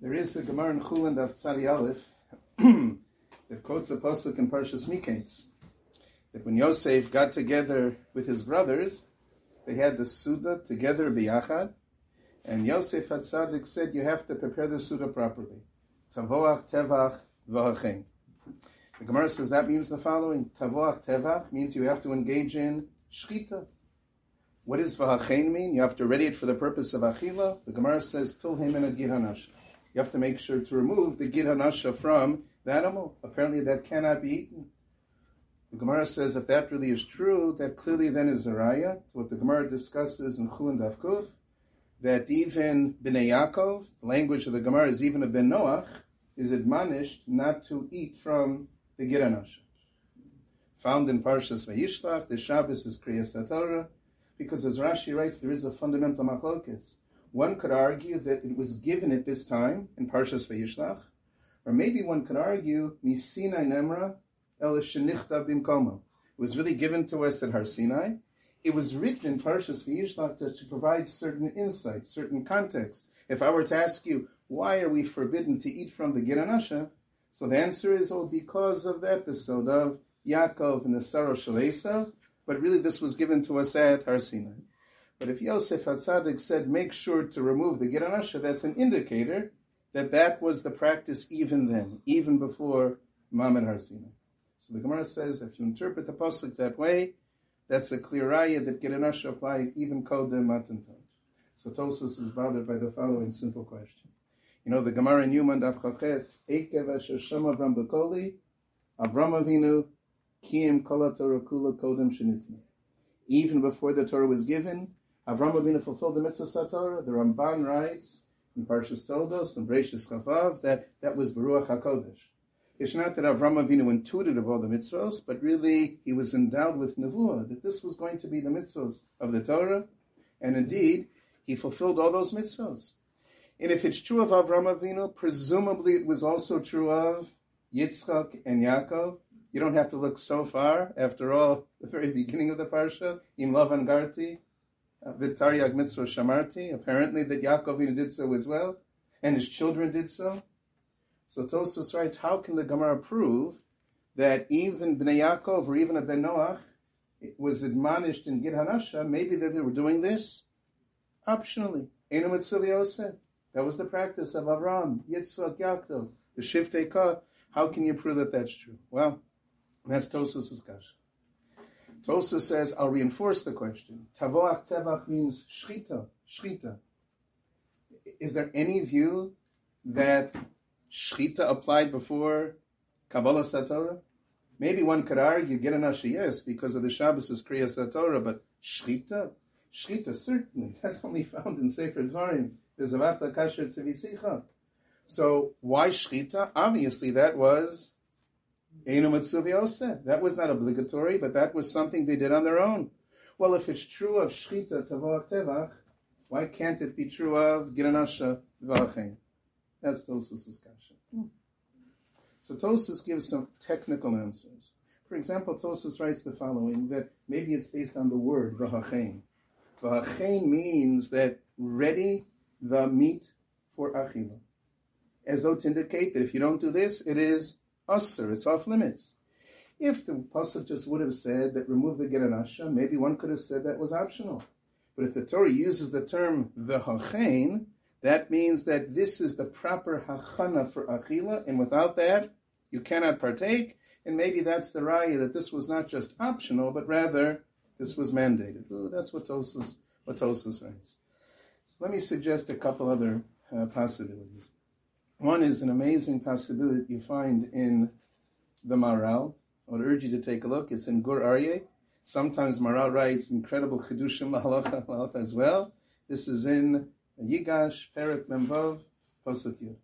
There is a Gemara in Chulin of Tzadi Aleph that quotes a pasuk in Parshas Miketz that when Yosef got together with his brothers, they had the Suda together biyachad, and Yosef Hatzadik said you have to prepare the Suda properly. Tavoach tevach v'hachein. The Gemara says that means the following: Tavoach tevach means you have to engage in shchita. What does v'hachein mean? You have to ready it for the purpose of achila. The Gemara says tulhem and a You have to make sure to remove the gid from the animal. Apparently, that cannot be eaten. The Gemara says if that really is true, that clearly then is a raya. What the Gemara discusses in Chulin Davkuf, that even Bnei Yaakov, the language of the Gemara is even a Ben Noach, is admonished not to eat from the Giranasha. Found in Parshas Vayishlach, the Shabbos is Kriyas Torah, because as Rashi writes, there is a fundamental machlokes. One could argue that it was given at this time in Parshas Vayishlach, or maybe one could argue Misinai Nemra El Bimkomo. It was really given to us at Har Sinai, it was written in Parshas Vayishlach to provide certain insight, certain context. If I were to ask you, why are we forbidden to eat from the Giranasha? So the answer is, oh, because of the episode of Yaakov and the Sarah Shalesa, but really this was given to us at Har Sinai. But if Yosef Hatzadik said, make sure to remove the Giranasha, that's an indicator that that was the practice even then, even before Mamed Har Sinai. So the Gemara says, if you interpret the Pasuk that way, that's a clear raya that Geranash applied even Kodem Matanton. So Tosfos is bothered by the following simple question. You know, the Gemara in Yuman Daf Chaches, Ekev Asher Shem Avram Bekoli, Avram Avinu, Kula Kodem. Even before the Torah was given, Avram Avinu fulfilled the mitzvah Torah. The Ramban writes in Parshas Toldos and Bereshis Chavav that that was Baruch HaKodesh. It's not that Avram Avinu intuited of all the mitzvahs, but really he was endowed with nevuah, that this was going to be the mitzvahs of the Torah, and indeed, he fulfilled all those mitzvahs. And if it's true of Avram Avinu, presumably it was also true of Yitzchak and Yaakov. You don't have to look so far. After all, the very beginning of the parsha, Im Lavan Garti, uh, Vitaryag Mitzvah Shamarti, apparently that Yaakov did so as well, and his children did so. So Tosfos writes, how can the Gemara prove that even Bnei Yaakov or even a Ben Noach was admonished in Gid Hanasha, maybe that they were doing this optionally. That was the practice of Avram, Yitzhak, Yaakov, the Shiftei Ka. How can you prove that that's true? Well, that's Tosfos' kasha. Tosfos says, I'll reinforce the question. Tavoach tevach means shchita, shchita. Is there any view that Shchita applied before Kabbalah Satorah? Maybe one could argue Geranashi, yes, because of the Shabbos Kriya Satorah, but Shchita? Shchita, certainly. That's only found in Sefer Dvarim. Bezavata Kasher Tzivisicha. So why Shchita? Obviously, that was That was not obligatory, but that was something they did on their own. Well, if it's true of Shchita Tavach Tevach, why can't it be true of Giranasha V'Achem? That's Tosfos' discussion. Hmm. So Tosfos gives some technical answers. For example, Tosfos writes the following, that maybe it's based on the word, Vahachein. Vahachein means that ready the meat for achila. As though to indicate that if you don't do this, it is usr, it's off limits. If the pasuk just would have said that remove the geranasha, maybe one could have said that was optional. But if the Torah uses the term the v'hachein, that means that this is the proper hachana for achila, and without that, you cannot partake. And maybe that's the raya that this was not just optional, but rather this was mandated. Ooh, that's what Tosfos, what Tosfos writes. So let me suggest a couple other uh, possibilities. One is an amazing possibility you find in the Maharal. I would urge you to take a look. It's in Gur Aryeh. Sometimes Maharal writes incredible chidushim lahalacha as well. This is in Yigash, Perik Memvav, Posuk Yud.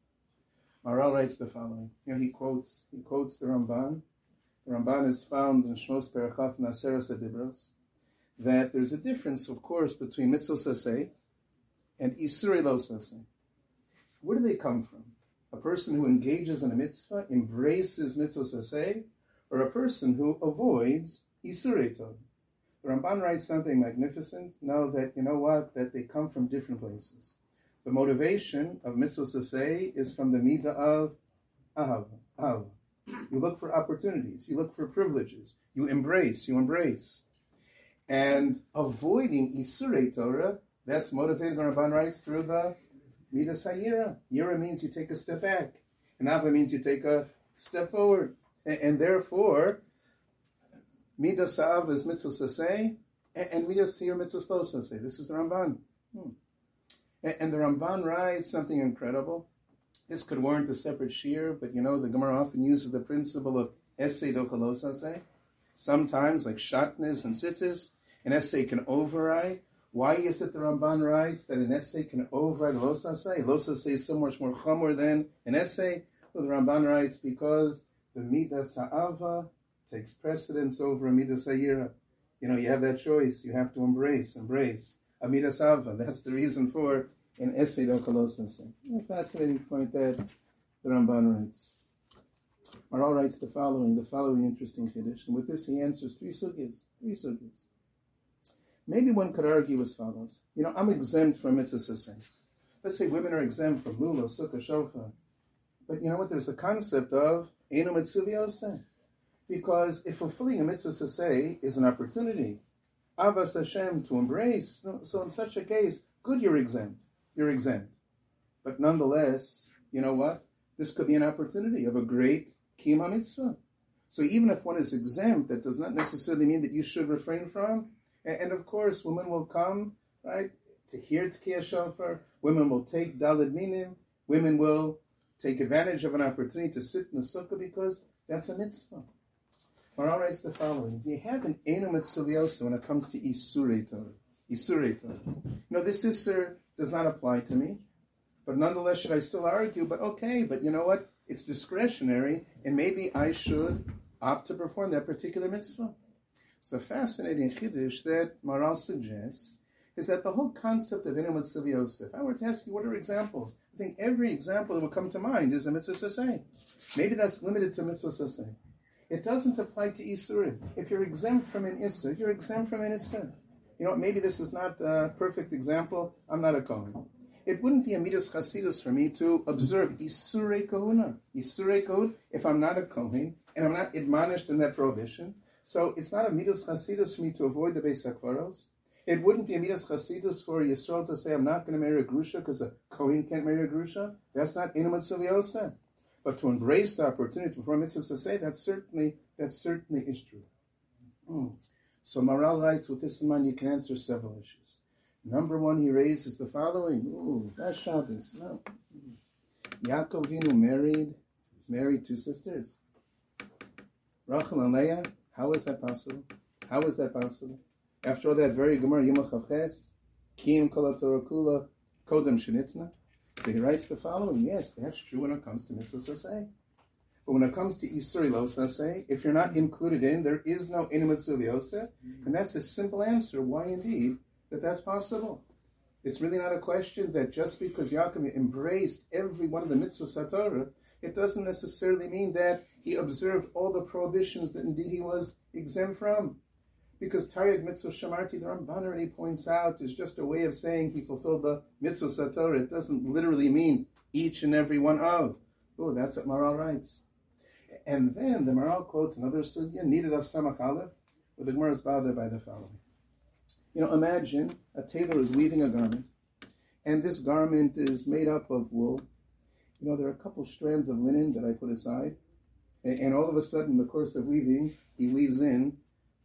Maharal writes the following. Here he quotes he quotes the Ramban. The Ramban is found in Shmos Perachaf Naseras Adibros that there's a difference, of course, between mitzvah saseh and isurei lo saseh. Where do they come from? A person who engages in a mitzvah, embraces mitzvah saseh, or a person who avoids isurei tov? The Ramban writes something magnificent. Know that, you know what, that they come from different places. the motivation of mitzvah say is from the midah of ahav, ahav. You look for opportunities. You look for privileges. You embrace. You embrace. And avoiding Isurei Torah, that's motivated, the Ramban writes, through the Midas Hayira. Yira means you take a step back. And Ava means you take a step forward. And, and therefore, Midas Sa'av is mitzvah saseh, and, and Midas Hayir mitzvah slow saseh. This is the Ramban. Hmm. And, and the Ramban writes something incredible. This could warrant a separate shear, but you know, the Gemara often uses the principle of essay dochalosase. Sometimes, like shatnez and sitis, an essay can override. Why is it the Ramban writes that an essay can override losase? Losase is so much more chomer than an essay. Well, the Ramban writes because the midah sa'ava takes precedence over a midah sa'ira. You know, you have that choice. You have to embrace, embrace. Amida sa'ava. That's the reason for an Essay Dokalosase. A fascinating point that the Ramban writes. Maharal writes the following, the following interesting and with this he answers three sugyas, three sugyas. Maybe one could argue as follows. You know, I'm exempt from mitzvah saseh. Let's say women are exempt from lula, sukkah, shofar. But you know what? There's a concept of enu mitzvah Because if fulfilling a mitzvah saseh is an opportunity, avas Hashem to embrace, so in such a case, good you're exempt you're exempt. But nonetheless, you know what? This could be an opportunity of a great kima mitzvah. So even if one is exempt, that does not necessarily mean that you should refrain from. And, and of course, women will come, right, to hear Tkiyah Shofar. Women will take Dalid Minim. Women will take advantage of an opportunity to sit in the sukkah because that's a mitzvah. Maharal writes the following: Do you have an enu mitzvah when it comes to isurei Torah? Isurei. You know, this is sir does not apply to me. But nonetheless, should I still argue? But okay, but you know what? It's discretionary, and maybe I should opt to perform that particular mitzvah. So fascinating chiddush that Maharal suggests is that the whole concept of Inu Mitzvah Yosef, I were to ask you what are examples, I think every example that would come to mind is a mitzvah saseh. Maybe that's limited to mitzvah saseh. It doesn't apply to Isurim. If you're exempt from an Issa, you're exempt from an Issa you know, maybe this is not a perfect example. I'm not a Kohen. It wouldn't be a midas chasidus for me to observe Isurei Kohuna. Isurei Kohun, if I'm not a Kohen and I'm not admonished in that prohibition. So it's not a midas chasidus for me to avoid the Beis HaKvaros. It wouldn't be a midas chasidus for Yisrael to say, I'm not going to marry a Grusha because a Kohen can't marry a Grusha. That's not Inumat Suliosa. But to embrace the opportunity to perform mitzvahs to say, that certainly, that certainly is true. Mm. So Maharal writes, with this in mind, you can answer several issues. Number one, he raises the following. Ooh, that's Shabbos. No. Yaakov Vinu married, married two sisters. Rachel and Leah, how is that possible? How is that possible? After all that very Gemara Yom Kim Kol Kula, Kodem Shenitzna. So he writes the following. Yes, that's true when it comes to mitzvah say. But when it comes to Isuri lo Losase, if you're not included in, there is no Yosef. And that's a simple answer why indeed that that's possible. It's really not a question that just because Yaakov embraced every one of the mitzvahs Satorah, it doesn't necessarily mean that he observed all the prohibitions that indeed he was exempt from. Because Taryag mitzvah shamarti, the Ramban already points out, is just a way of saying he fulfilled the mitzvah satorah. It doesn't literally mean each and every one of. Oh, that's what Maharal writes. And then the Maharal quotes another sugya, needed of Samach Aleph, where the Gemara is bothered by the following. You know, imagine a tailor is weaving a garment, and this garment is made up of wool. You know, there are a couple strands of linen that I put aside, and, and all of a sudden, in the course of weaving, he weaves in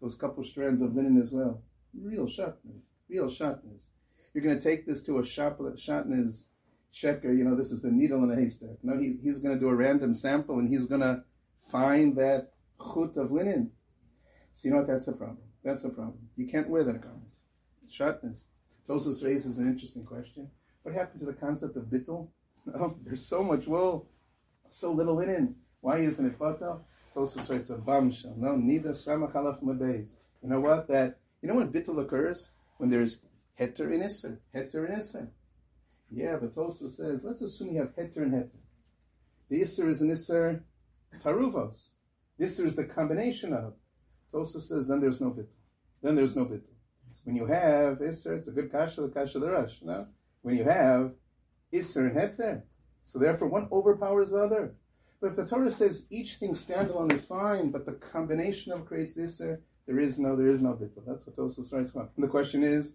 those couple strands of linen as well. Real sharpness, real sharpness. You're going to take this to a shop, uh, sharpness checker, you know, this is the needle in a haystack. No, he, he's going to do a random sample and he's going to find that chut of linen. So you know what? That's a problem. That's a problem. You can't wear that garment. Sharpness. Tosfos raises an interesting question. What happened to the concept of bittul? No, there's so much wool, so little linen. Why isn't it batal? Tosfos writes a bombshell. No, nida samachalaf mabeis. You know what? That you know when bittul occurs when there's heter in iser, heter in iser. Yeah, but Tosfos says let's assume you have heter and heter. The iser is an iser taruvos. This is the combination of. Tosa says, then there's no bittul. Then there's no bittul. When you have Isser, it's a good kasha, the kasha the rush. No? When you have Isser Heter. So therefore, one overpowers the other. But if the Torah says each thing standalone is fine, but the combination of creates the Isser, there is no, there is no bittul. That's what Tosos writes. And the question is,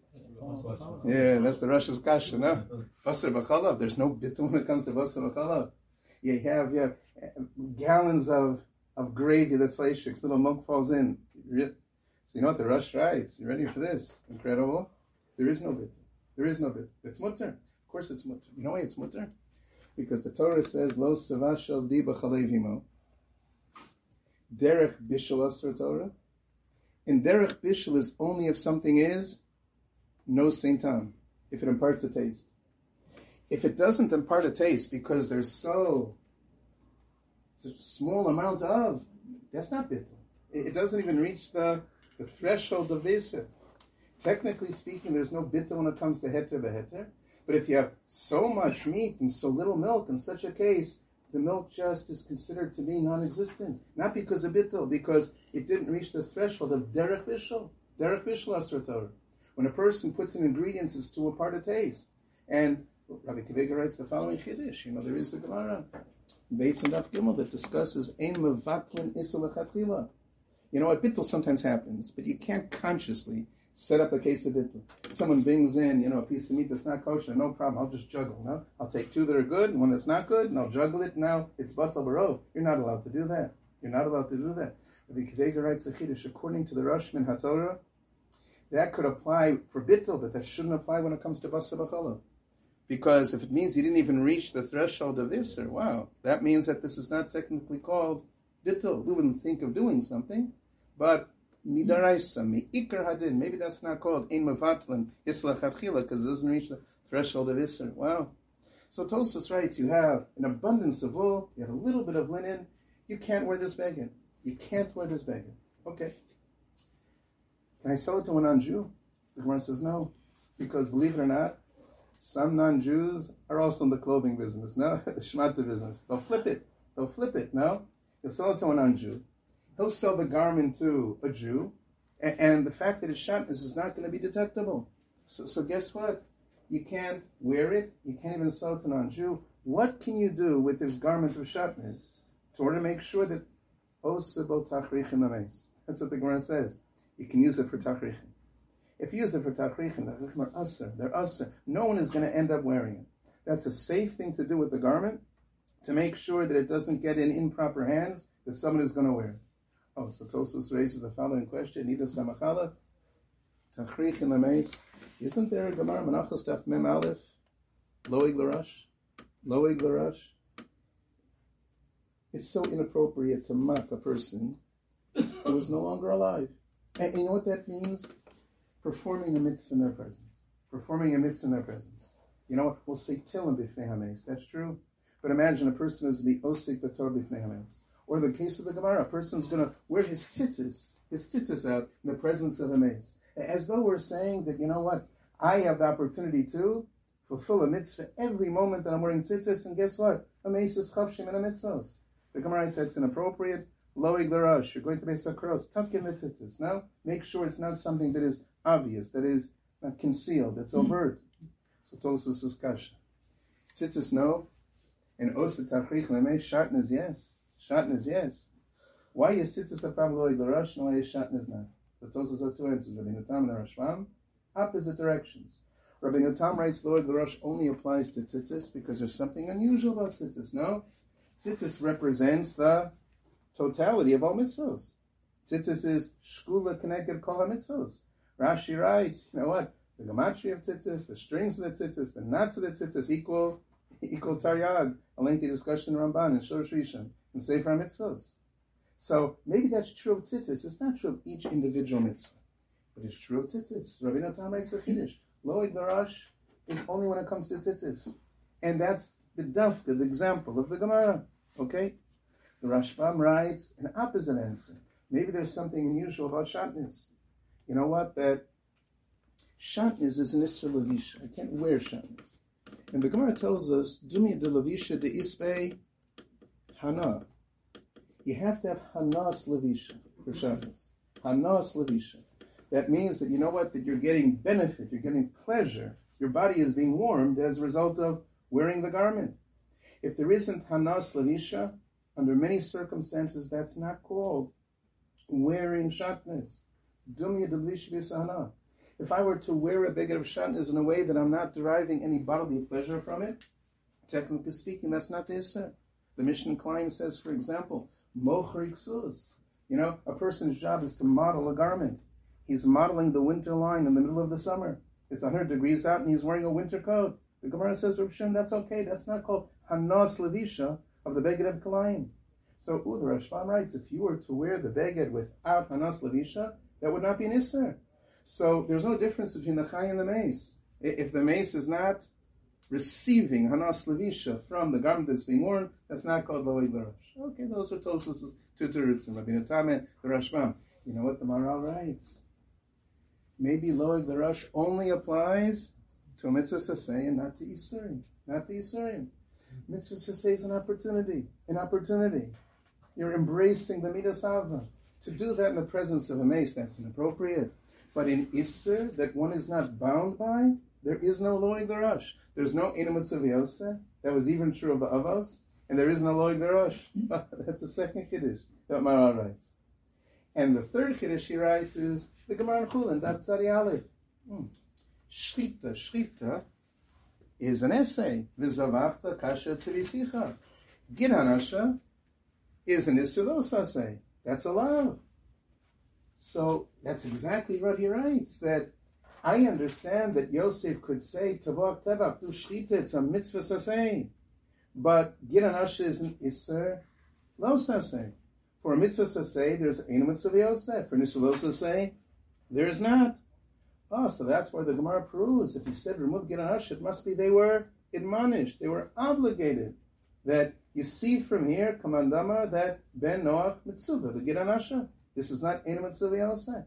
yeah, that's the Russia's kasha, no? Basar b'chalav. There's no bittul when it comes to basar b'chalav. You have, you have gallons of, of gravy that's fleishik, little milk falls in. So you know what the Rush writes? You ready for this? Incredible. There is no bittul. There is no bittul. It's mutter. Of course it's mutter. You know why it's mutter? Because the Torah says, Lo savashal di b'chalevimo. Derech bishul asr Torah. And derech bishul is only if something is no seintam, if it imparts a taste. If it doesn't impart a taste because there's so a small amount of, that's not bittul. It doesn't even reach the, the threshold of Vesir. Technically speaking, there's no bittul when it comes to heter beheter. But if you have so much meat and so little milk, in such a case, the milk just is considered to be non-existent. Not because of bittul, because it didn't reach the threshold of derech bishul, When a person puts in ingredients, it's to impart of taste. And Rabbi Akiva writes the following chiddush. You know, there is the Gemara, Beitz and Daf Gimel, that discusses ein mevatlin isel You know what? Bittul sometimes happens, but you can't consciously set up a case of bittul. Someone brings in, you know, a piece of meat that's not kosher, no problem, I'll just juggle, no? I'll take two that are good, and one that's not good, and I'll juggle it, now it's batal barov. You're not allowed to do that. You're not allowed to do that. Rabbi Akiva writes a chiddush, according to the Rashman HaTorah, that could apply for bittul, but that shouldn't apply when it comes to basa b'chalav. Because if it means he didn't even reach the threshold of this, or wow, that means that this is not technically called bittul. We wouldn't think of doing something, but midaraisa, hadin, maybe that's not called ein mevatlin islachatchila because it doesn't reach the threshold of isser. Wow. So Tosos writes, you have an abundance of wool, you have a little bit of linen, you can't wear this beggar. You can't wear this beggar. Okay. Can I sell it to a non-Jew? The Gemara says no, because believe it or not, some non-Jews are also in the clothing business, no? The shmata business. They'll flip it. They'll flip it, no? He'll sell it to a non-Jew. He'll sell the garment to a Jew, and, and the fact that it's shatnez is not going to be detectable. So, so guess what? You can't wear it. You can't even sell it to non-Jew. What can you do with this garment of shatnez to order to make sure that osebo tachrichin That's what the Gemara says. You can use it for tachrichin. If you use it for tachrichin, the tachrichin are aser, they're aser. No one is going to end up wearing it. That's a safe thing to do with the garment to make sure that it doesn't get in improper hands that someone is going to wear it. Oh, so Tosfos raises the following question: Nida samachala, tachrichin lemeis. Isn't there a Gemara Menachos Daf Mem Aleph, Loig Larash, Loig Larash? It's so inappropriate to mock a person who is no longer alive. And, you know what that means? performing a mitzvah in their presence. Performing a mitzvah in their presence. You know, what? we'll say tilim b'fnei. That's true. But imagine a person is to be osik the Torah b'fnei. Or the case of the Gemara, a person is going to wear his tzitzis, his tzitzis out in the presence of a mace. As though we're saying that, you know what, I have the opportunity to fulfill a mitzvah every moment that I'm wearing tzitzis, and guess what? A mace is chavshim and a mitzvahs. The Gemara says it's inappropriate. Loig l'rash, you're going to make cross. tuck in the tzitzis. Now, make sure it's not something that is obvious, that is not concealed, that's hmm. overt. So Tosfos is kasha. Tzitzis no, and osa tachrich leme, shatn is yes. Shatn is yes. Why is tzitzis a problem loig l'rash, and why is shatn is not? So Tosfos has two answers, Rabbeinu Tam and Rashvam, opposite directions. Rabbeinu Tam writes, Lord, the Rosh only applies to tzitzis because there's something unusual about tzitzis. No, tzitzis represents the totality of all mitzvahs. Tzitzis is shkula connected kol mitzvahs. Rashi writes, you know what? The gematria of tzitzis, the strings of the tzitzis, the knots of the tzitzis equal equal taryag. A lengthy discussion in Ramban and Shorosh Rishon and Sefer Mitzvahs. So maybe that's true of tzitzis. It's not true of each individual mitzvah, but it's true of tzitzis. Rabbi a chiddush. Loig darash is only when it comes to tzitzis, and that's the dafka, the example of the Gemara. Okay, the Rashbam writes an opposite answer. Maybe there's something unusual about shatnez you know what? That shatnez is an Isra Levisha. I can't wear shatnez. And the Gemara tells us, Dumi de Levisha de Isbe Hana. You have to have Hanas Levisha for shatnez. Hanas Levisha. That means that you know what? That you're getting benefit, you're getting pleasure. Your body is being warmed as a result of wearing the garment. If there isn't Hanas Lavisha, under many circumstances, that's not called wearing shatnez. Dumya bisana. If I were to wear a beggar of shatnez in a way that I'm not deriving any bodily pleasure from it, technically speaking, that's not the Isser. The Mishnah Klein says, for example, mocher You know, a person's job is to model a garment. He's modeling the winter line in the middle of the summer. It's 100 degrees out and he's wearing a winter coat. The Gemara says, Rav Shem, that's okay. That's not called Hanas Levisha of the Beged of Kalayim. So, ooh, the Rashbam writes, if you were to wear the Beged without Hanas Levisha, that would not be an Isser. So, there's no difference between the Chai and the Mace. If the Mace is not receiving Hanas Levisha from the garment that's being worn, that's not called Loed Larosh. Okay, those are Tosfos two Terutzim, Rabbeinu Tam, the Rashbam. You know what the Maharal writes? Maybe Loed Larosh only applies to Mitzvah Saseh and not to Isurim. Not to Isurim. Mitzvah Saseh is an opportunity. An opportunity. You're embracing the Midas Ava. To do that in the presence of a mace, that's inappropriate. But in Isser, that one is not bound by, there is no Loig Darash. There's no Inamitzav Yosef. That was even true of the Avos. And there is no Loig Darash. that's the second Kiddush that Maran writes. And the third Kiddush he writes is the Gemara Chulin, that's Tzadi Aleph. Hmm. Shchita, Shchita is an essay. V'zavachta kasha tzivisicha. Giranasha is an isulos That's a love. So that's exactly what he writes. That I understand that Yosef could say tavok tevach do shchita. It's a mitzvah saseh. But giranasha is an iser lo saseh. For a mitzvah saseh, there's a mitzvah Yosef. For an iser lo saseh, there is not. Oh, so that's why the Gemara proves if he said remove Giranash, it must be they were admonished, they were obligated. That you see from here, Kamandama, that Ben Noach Mitsuva, the Giranasha. This is not Ena Mitsuva Yosef.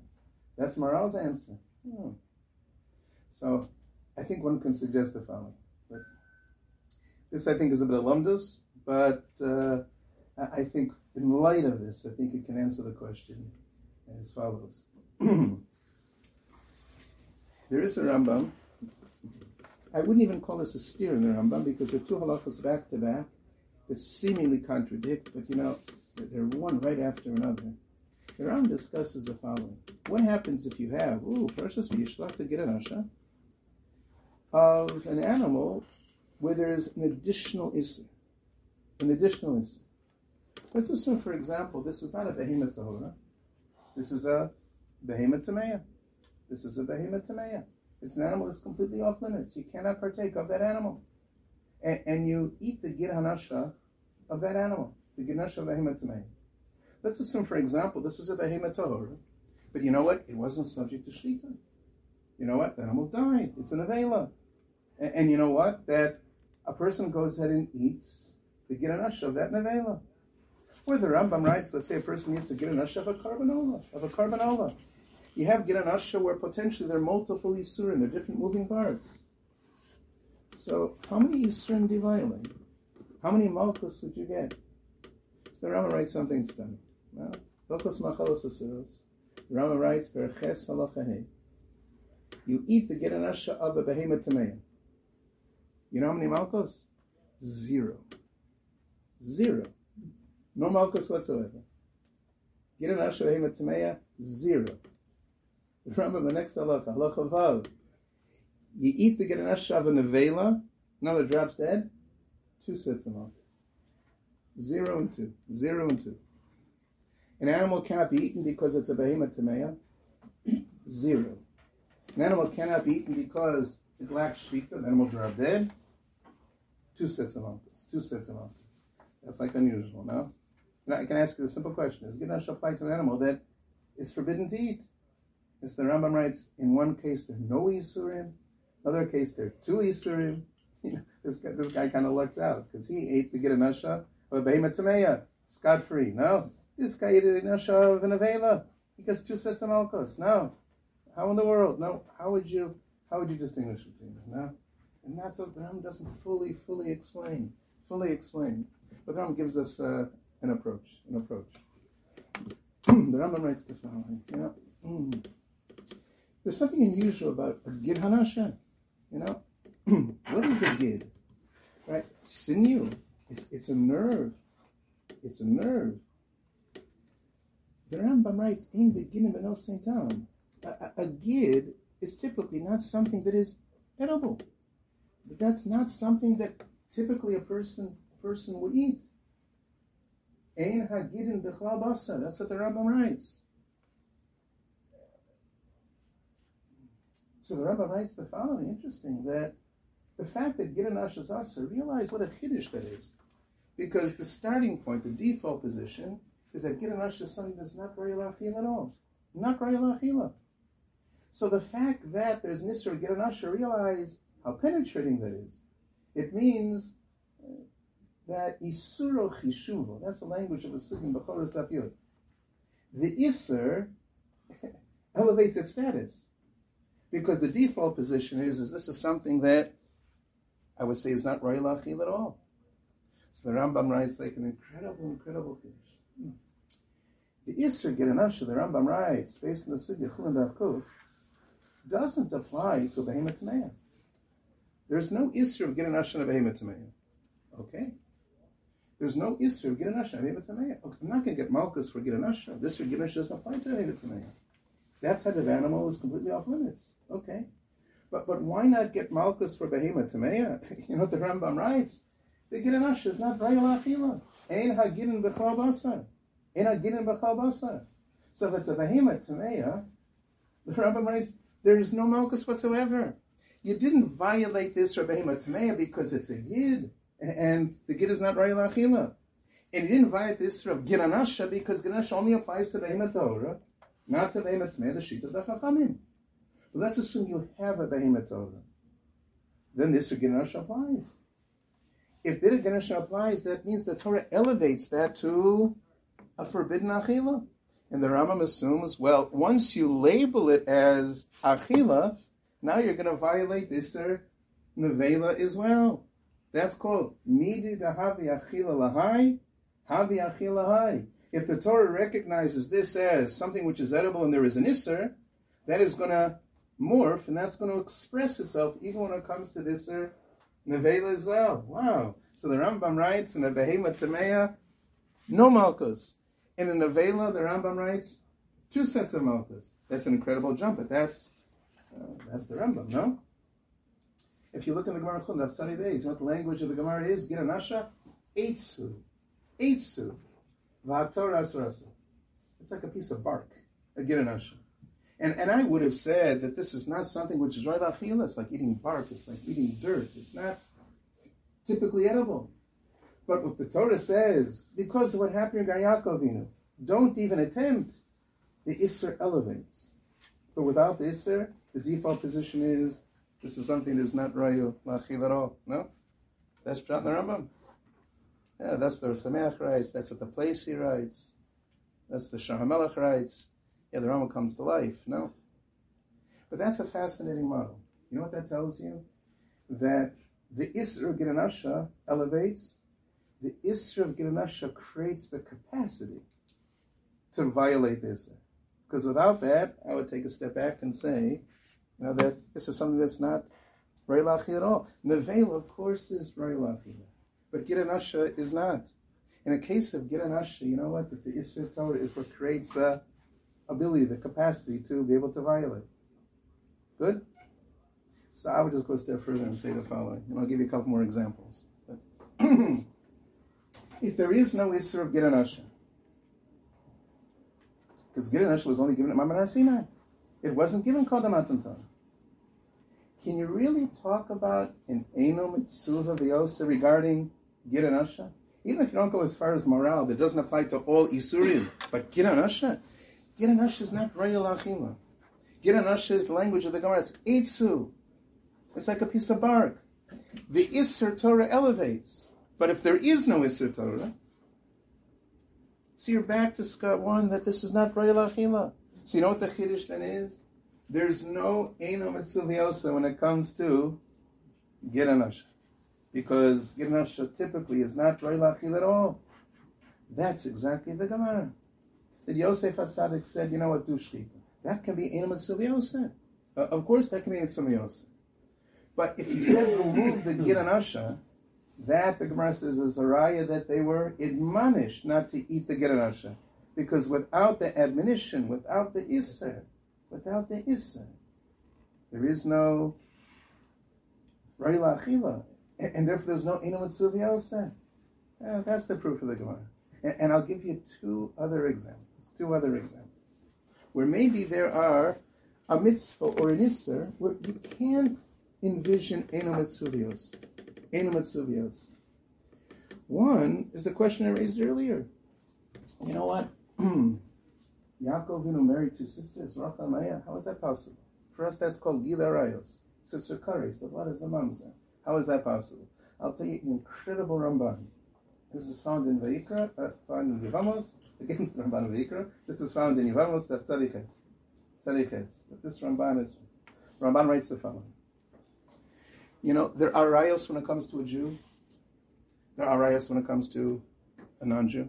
That's Maharal's answer. Hmm. So I think one can suggest the following. But this, I think, is a bit of lumdus, but uh, I think in light of this, I think it can answer the question as follows. There is a Rambam. I wouldn't even call this a steer in the Rambam because they're two halachas back to back that seemingly contradict, but you know, they're one right after another. The Rambam discusses the following. What happens if you have, ooh, precious Yishlach to get an asha, of an animal where there is an additional issue? An additional issue. Let's assume, for example, this is not a behemoth tahora. This is a behemoth tameya. This is a behemoth tamaya. It's an animal that's completely off limits. You cannot partake of that animal. And, and you eat the gir hanasha of that animal, the gir hanasha of behemoth tamaya. Let's assume, for example, this is a behemoth tahora, but you know what? It wasn't subject to shita. You know what? The animal died. It's an avela. And, and, you know what? That a person goes ahead and eats the gir hanasha of that nevela. Where the Rambam writes, let's say a person eats the gir hanasha of a carbonova, of a carbonova. You have Giran Asha where potentially there are multiple Yisurim, there are different moving parts. So how many Yisurim do you violate? How many Malchus would you get? So the Rama writes something stunning. Well, Machalos Asuros. The Rama writes. You eat the Giran Asha of a behemoth tameya. You know how many Malchus? Zero. Zero. No Malchus whatsoever. Giran Asha behemoth tameya, zero. Remember the next halacha, halacha vav. You eat the Geranash of nevela, another drops dead, two sets of malchus. Zero and two. Zero and two. An animal cannot be eaten because it's a behemoth tameya. Zero. An animal cannot be eaten because it lacks shvita, the animal drop dead. Two sets of malchus. Two sets of malchus. That's like unusual, no? I can ask you a simple question. Is Geranash apply to an animal that is forbidden to eat? The Rambam writes, in one case there are no Yisurim, another case there are two Yisurim. You know, this guy, this guy kind of lucked out because he ate the Giranasha of a Behema Tameya, scot free. No, this guy ate a Giranasha of an Avela. He gets two sets of Malkos. No, how in the world? No, how would you how would you distinguish between them? No, and that's what the Ram doesn't fully fully explain. Fully explain. But the Ram gives us uh, an approach. An approach. the Rambam writes the following. You know. Mm. There's something unusual about a gid hanasha. You know, what is a gid? right? Sinew. It's, it's a nerve. It's a nerve. The Rambam writes, in beginning but no same time. A, a, a gid is typically not something that is edible. That's not something that typically a person person would eat. Ein hagidin bichlal basa. That's what the Rambam writes. So the Rambam writes the following. Interesting that the fact that gidin ashas asa. Realize what a chiddush that is, because the starting point, the default position, is that gidin ashas is something that's not royal achila at all, not royal achila. So the fact that there's nisra gidin ashas, realize how penetrating that is. It means that Isuro Chishuvo, that's the language of a Sugim B'choros Daf The Isser elevates its status. Because the default position is, is this is something that I would say is not Royal at all. So the Rambam writes like an incredible, incredible. Hmm. The Isser Geranasha, the Rambam writes, based on the Sugya Chulin Daf doesn't apply to Behemoth Tameya. There's no issue of Geranasha and Behemoth Tameya. Okay? There's no issue of Giranasha, I'm not going to get Malchus for getting Giranasha. This for Giranasha doesn't apply to Avitamaya. That type of animal is completely off limits. Okay. But but why not get Malchus for Behemoth Tamea? You know what the Rambam writes? The Giranasha is not Rayal Achila. Ein Hagirin B'chal Basar. Ein Hagirin B'chal Basar. So if it's a Behemoth Tamea, the Rambam writes, there is no Malchus whatsoever. You didn't violate this for Behemoth because it's a Yid and the gid is not Rayil Achila. And you didn't violate this of Giranasha because Giranasha only applies to Behemoth Torah, not to Behemoth the sheet of the Chachamim. But let's assume you have a Behemoth Torah. Then this Giranasha applies. If the Giranasha applies, that means the Torah elevates that to a forbidden Achila. And the Rambam assumes, well, once you label it as Achila, now you're going to violate this Nevela as well. That's called midi havi achila lahai, havi achila lahai. If the Torah recognizes this as something which is edible and there is an isser, that is going to morph and that's going to express itself even when it comes to this nevela as well. Wow. So the Rambam writes in the Behema no malchus. In the nevela, the Rambam writes two sets of malchus. That's an incredible jump, but that's Uh, that's the Rambam, no? If you look in the Gemara Chum, that's you know what the language of the Gemara is? Giranasha, Eitsu. Eitsu. V'ator asrasa. It's like a piece of bark, uh, a Giranasha. And, and I would have said that this is not something which is right achila. It's like eating bark. It's like eating dirt. It's not typically edible. But what the Torah says, because of what happened in Yaakov don't even attempt. The Isser elevates. But without the Isser, the default position is this is something that's not Rayu Lachil at all. No? That's Pshat Rambam. Yeah, that's the Sameach writes. That's what the place he writes. That's the Shahamelech writes. Yeah, the Rambam comes to life. No? But that's a fascinating model. You know what that tells you? That the Isra of Giranasha elevates, the Isra of Giranasha creates the capacity to violate this. Because without that, I would take a step back and say, you know, that this is something that's not Reilachi at all. Nevela, of course, is Reilachi. But Giranasha is not. In a case of Giranasha, you know what? That the Isser Torah is what creates the ability, the capacity to be able to violate. Good? So I would just go a step further and say the following, and I'll give you a couple more examples. if there is no Isser of Giranasha, because Giranasha was only given at Mamar Sinai, it wasn't given Kodam Atantan. Can you really talk about an Eno Mitzuha Vyosa regarding Giranasha? Even if you don't go as far as morale, that doesn't apply to all Isurim, but Giranasha, Giranasha is not Royal Achila. Giranasha is language of the Gemara. It's Eitzu. It's like a piece of bark. The Isser Torah elevates. But if there is no Isser Torah, so you're back to Scott one that this is not Royal Achila. So you know what the Chiddush then is? There's no Eino Mitzuviosa when it comes to Giranasha. Because Giranasha typically is not Roy at all. That's exactly the Gemara. That Yosef Atzadik said, you know what, do Shchita. That can be Eino Mitzuviosa. Uh, of course, that can be Mitzuviosa. But if you said remove the Giranasha, That, the Gemara says, is a raya that they were admonished not to eat the gerasha. Because without the admonition, without the isser, without the isser, there is no rayla achila. And therefore there's no inam and uh, That's the proof of the Gemara. And, and I'll give you two other examples, two other examples, where maybe there are a mitzvah or an isser where you can't envision Eno Mitsuvios. Eno Mitsuvios. One is the question I raised earlier. You know what? Yaakov Vinu married two sisters, Rachel Maya. How is that possible? For us, that's called Gila Rayos. Sister Kares, the blood is a mamzer. How is that possible? I'll tell you an incredible Ramban. This is found in Vayikra, uh, found in Yevamos, against the Ramban of Vayikra. This is found in Yevamos, that Tzadikets. Tzadikets. But this Ramban is, Ramban writes the following. You know, there are rayos when it comes to a Jew. There are rayos when it comes to a non-Jew.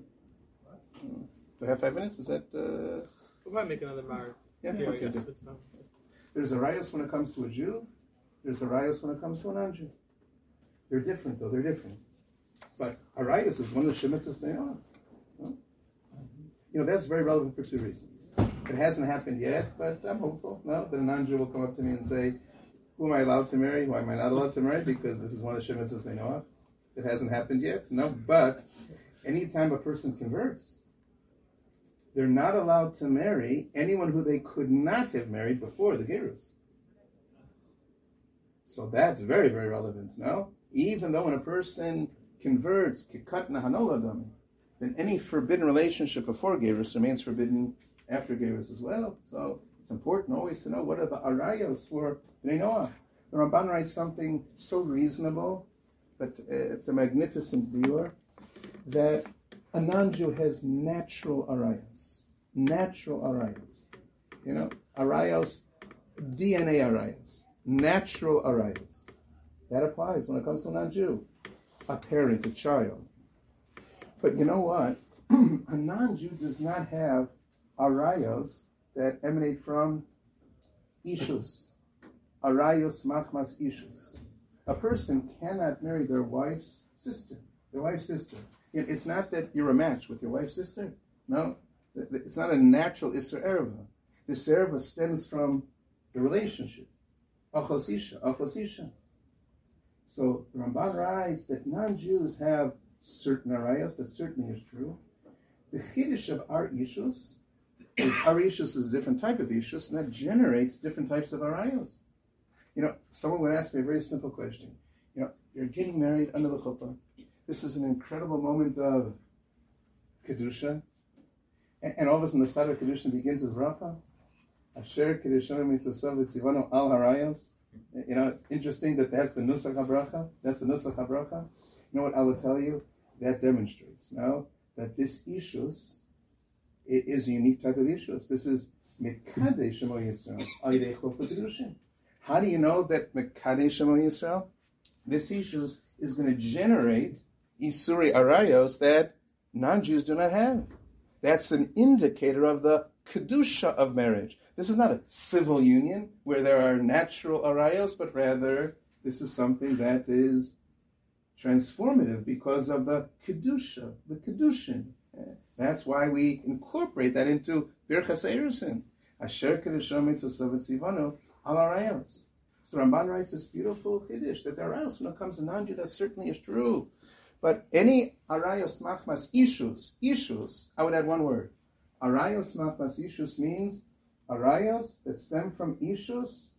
Do I have five minutes? Is that? Uh... We might make another mar. Yeah, Here, okay. There's a rayos when it comes to a Jew. There's a rayos when it comes to a non-Jew. They're different, though. They're different. But a rayos is one of the shemitzas they are. You know, that's very relevant for two reasons. It hasn't happened yet, but I'm hopeful. No, that a non-Jew will come up to me and say, who am I allowed to marry? Who am I not allowed to marry? Because this is one of the shemitzvahs we know of. It hasn't happened yet. No, but anytime a person converts, they're not allowed to marry anyone who they could not have married before the Gerus. So that's very, very relevant. No, even though when a person converts, then any forbidden relationship before Gerus remains forbidden after Gerus as well. So it's important always to know what are the arayos for Bnei Noach. The Ramban writes something so reasonable, but uh, it's a magnificent biur, that a non-Jew has natural arayos. Natural arayos. You know, arayos, DNA arayos. Natural arayos. That applies when it comes to a non-Jew. A parent, a child. But you know what? a non-Jew does not have arayos that emanate from issues, arayos machmas issues. A person cannot marry their wife's sister. Their wife's sister. It's not that you're a match with your wife's sister. No, it's not a natural isser erva. The erva stems from the relationship. Achosisha, achosisha. So Ramban writes that non-Jews have certain arayos. That certainly is true. The chiddush of our issues is our ishus is a different type of ishus, and that generates different types of arayos. You know, someone would ask me a very simple question. You know, you're getting married under the chuppah. This is an incredible moment of kedusha, and, and all of a sudden the side of kedusha begins as rafa. Asher kedushanim mitzosav v'tzivano al harayos. You know, it's interesting that that's the nusach habracha. That's the nusach habracha. You know what I will tell you? That demonstrates now that this ishus is a unique type of issues. This is Mekadesh Shemo Yisrael, How do you know that Mekadesh Shemo Yisrael? This issues is going to generate Isuri Arayos that non-Jews do not have. That's an indicator of the Kedusha of marriage. This is not a civil union where there are natural Arayos, but rather this is something that is transformative because of the Kedusha, the Kedushin. That's why we incorporate that into Birchas Erusin. Asher Kedeshom Mitzvah Tzivanu al Arayos. So Ramban writes this beautiful chiddush that the Arayos, when it comes to non Jews, that certainly is true. But any Arayos Machmas issues, issues, I would add one word. Arayos Machmas issues means Arayos that stem from issues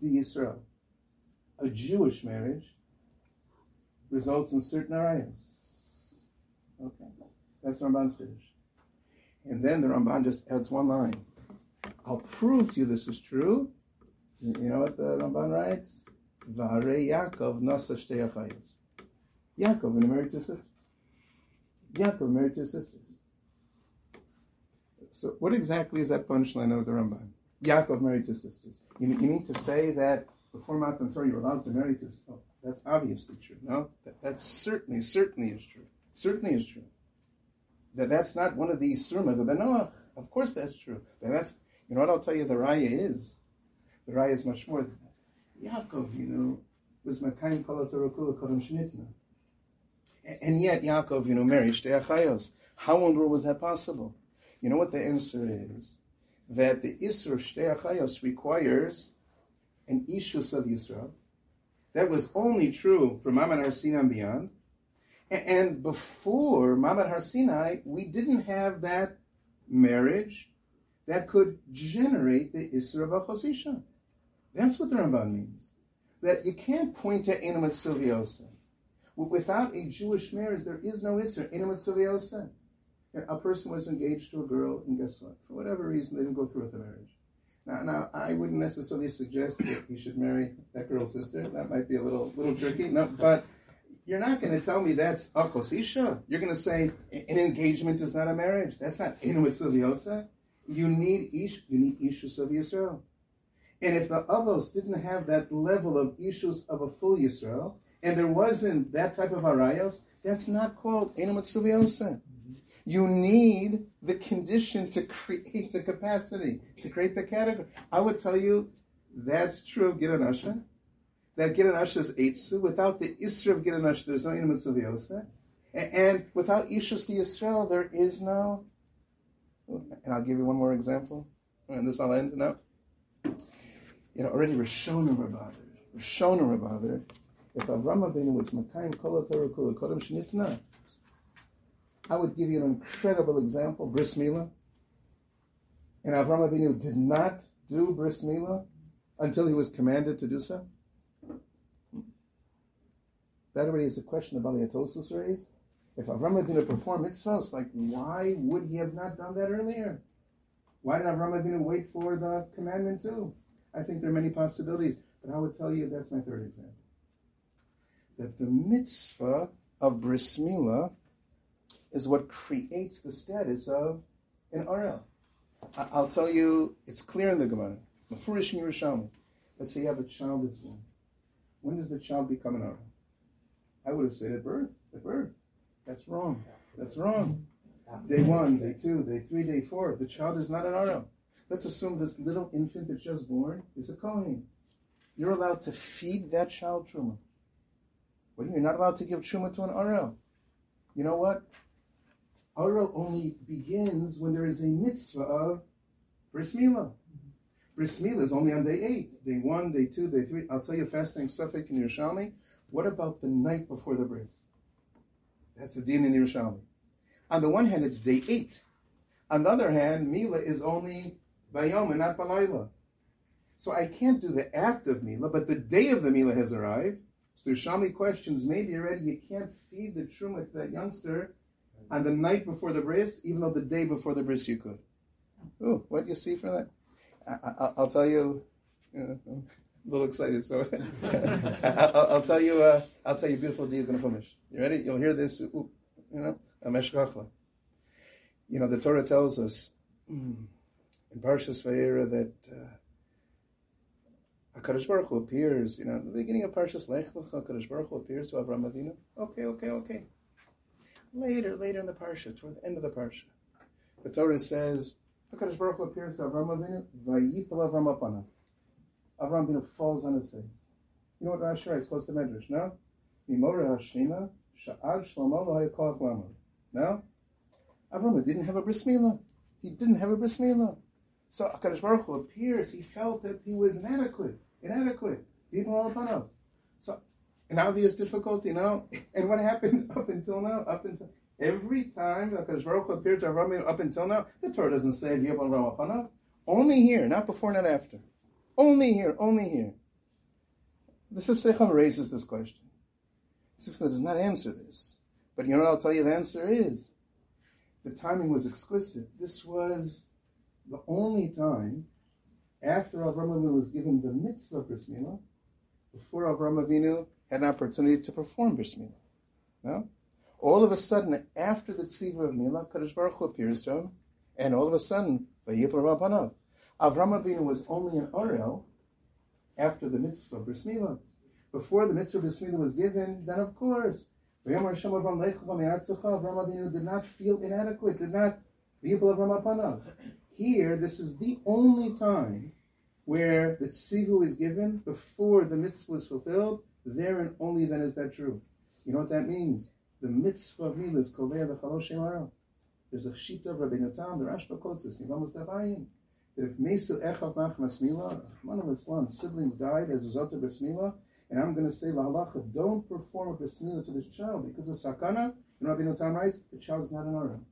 di Yisrael. A Jewish marriage results in certain Arayos. Okay. That's Ramban's Chiddush. And then the Ramban just adds one line. I'll prove to you this is true. You know what the Ramban writes? Vare Yaakov nasa Yaakov married two sisters. Yaakov married two sisters. So what exactly is that punchline of the Ramban? Yaakov married two sisters. You, you need to say that before Matan Torah you're allowed to marry two sisters. Oh, that's obviously true. No, that, that certainly, certainly is true. Certainly is true that that's not one of the Yisurim of the Benoach. Of course that's true. But that's, you know what I'll tell you the Raya is? The Raya is much more than that. Yaakov, you know, was Makayim Kol Torah Kodam Shnitna. And yet Yaakov, you know, married Shtei Achayos. How in the world was that possible? You know what the answer is? That the Isra of Shtei Achayos requires an Ishus of Yisrael. That was only true for Mamad Har Sinai and beyond. And before Mamad Har Sinai, we didn't have that marriage that could generate the Isra of Achosisha. That's what the Ramban means. That you can't point to Enamat Silviosa. Without a Jewish marriage, there is no Isra. Enamat Silviosa. A person was engaged to a girl, and guess what? For whatever reason, they didn't go through with the marriage. Now, now, I wouldn't necessarily suggest that you should marry that girl's sister. That might be a little, little tricky. No, but you're not going to tell me that's achos isha. You're going to say an engagement is not a marriage. That's not inuit. You need ish. You need ishus of Yisrael. And if the avos didn't have that level of ishus of a full Yisrael, and there wasn't that type of arayos, that's not called inuit suviosa. Mm-hmm. You need the condition to create the capacity, to create the category. I would tell you that's true of Gid HaNasheh. That Gid HaNasheh is Eitzu. Without the Isra of Gid HaNasheh, there's no Inam Viosa. And, without Ishus to Yisrael, there is no. And I'll give you one more example. And this I'll end now. You know, already Rishon and Rabbader. Rishon and Rabbader. If Avram Avinu was Makayim Shnitna, I would give you an incredible example, bris milah. And Avram Avinu did not do bris milah until he was commanded to do so. That already is a question about Aliatosis raised. If Avram Avinu performed mitzvahs, like why would he have not done that earlier? Why did Avram Avinu wait for the commandment too? I think there are many possibilities, but I would tell you that's my third example. That the mitzvah of bris milah is what creates the status of an RL. I'll tell you, it's clear in the Gemara. Mefurish in. Let's say you have a child that's born. When does the child become an RL? I would have said at birth. At birth. That's wrong. That's wrong. Day one, day two, day three, day four. The child is not an RL. Let's assume this little infant that's just born is a Kohen. You're allowed to feed that child truma. What do you mean? You're not allowed to give truma to an RL. You know what? Ara only begins when there is a mitzvah of bris milah. Bris milah is only on day eight, day one, day two, day three. I'll tell you fasting safek in Yerushalmi. What about the night before the bris? That's a din in Yerushalmi. On the one hand, it's day eight. On the other hand, Mila is only bayom and not balayla. So I can't do the act of Mila, but the day of the Mila has arrived. So Yerushalmi questions maybe already you can't feed the truma to that youngster on the night before the bris, even though the day before the bris you could. Oh, what do you see from that? I, will tell you. I'm a little excited, so I'll, I'll, tell you. Uh, I'll tell you a beautiful deed going to finish. You ready? You'll hear this. Ooh, you know, a You know, the Torah tells us mm, in Parshas Vayera that uh, Hakadosh Baruch Hu appears. You know, the beginning of Parshas Lech Lecha, Hakadosh Baruch Hu appears to Avram Avinu. Okay, okay, okay. Later, later in the parsha, toward the end of the parsha, the Torah says, HaKadosh Baruch Hu appears to Avram Avinu, Vayipal Avram Apana. Avram Avinu falls on his face. You know what Rashi writes? Close to Medrash, no? Mimora Hashina, Sha'ad Shlomo Hayakot Lama. No? Avram didn't have a bris milah. He didn't have a bris milah. So HaKadosh Baruch Hu appears, he felt that he was inadequate, inadequate. So an obvious difficulty now. And what happened up until now? Up until every time that Baruch appeared to Avraham up until now, the Torah doesn't say Ramapanav. Only here, not before, not after. Only here, only here. The Sifsecham raises this question. Sifsecham does not answer this. But you know what I'll tell you the answer is? The timing was exquisite. This was the only time after Avram Avinu was given the mitzvah of before Avram Avinu had an opportunity to perform bris milah. No? All of a sudden, after the tzivah of milah, Kadosh Baruch Hu appears to him, and all of a sudden. Avram Avinu was only an Orel after the mitzvah of bris milah. Before the mitzvah of bris milah was given, then of course, Avram Avinu did not feel inadequate, did not vayipel Avram Here, this is the only time where the tzivu is given before the mitzvah was fulfilled, there and only then is that true. You know what that means? the mitzvah of milas kovea the chaloshim aro. There's a shita of Rabbi Natan, the Rashba quotes this, Nivamas Davayin, that if Mesu Echav Machmas Mila, Rahman siblings died as a result of Bris Mila, and I'm going to say, La halacha, don't perform a Bris Mila to this child, because of Sakana, and Rabbi Natan writes, the child is not an Aram.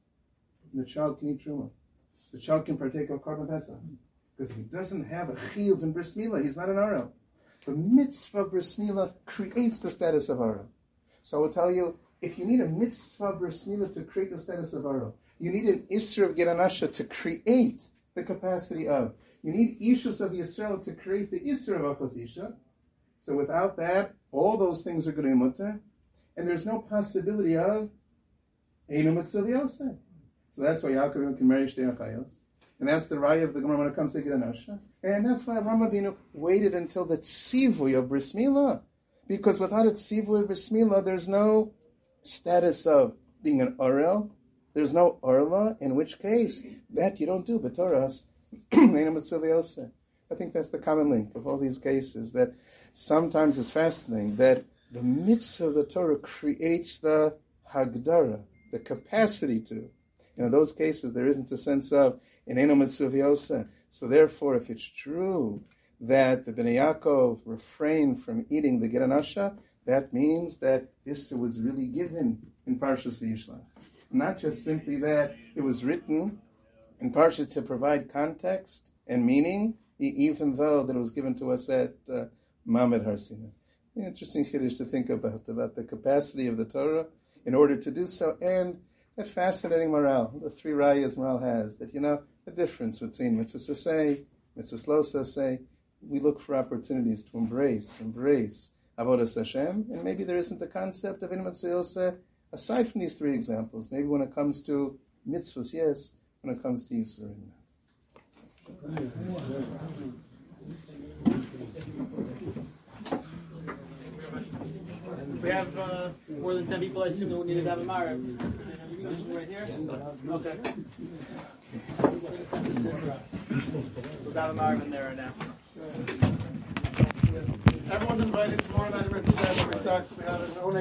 The child can eat Truma. The child can partake of Karban Pesach. Because if he doesn't have a Chiyuv in Bris Mila, he's not an Aram. The mitzvah Bris Mila creates the status of Aram. So I will tell you, if you need a mitzvah Bris Mila to create the status of Aram, you need an Isra of Gid HaNasheh to create the capacity of. You need Ishus of Yisrael to create the Isra of Achazisha. So without that, all those things are going to be mutter, and there's no possibility of Einu Mitzvah So that's why Yaakov can marry Shtei Achayos. And that's the raya of the Gemara when it comes to Gid HaNasheh. And that's why Ramavinu waited until the tzivui of Bris. Because without a tzivui of Bris there's no status of being an Orel, there's no orla, in which case that you don't do. but Torahs, I think that's the common link of all these cases. That sometimes it's fascinating that the mitzvah of the Torah creates the hagdara, the capacity to. You know, those cases there isn't a sense of ineno mitzvah So therefore, if it's true that the Bnei Yaakov refrained from eating the Gid HaNasheh, that means that this was really given in Parshas Vayishlach. Not just simply that it was written in Parsha to provide context and meaning, even though that it was given to us at uh, Mamad Har Sinai. Interesting chiddush to think about, about the capacity of the Torah in order to do so, and that fascinating Maharal, the three rayas Maharal has, that, you know, the difference between mitzvah say, mitzvah losa say, we look for opportunities to embrace, embrace Avodah Hashem, and maybe there isn't a concept of in mitzvah aside from these three examples, maybe when it comes to mitzvahs, yes, when it comes to Yisur. We have uh, more than 10 people, I assume that we need to have a Mara. Right here? Okay. We'll have a Mara in there now. Everyone's invited tomorrow night. We're We have an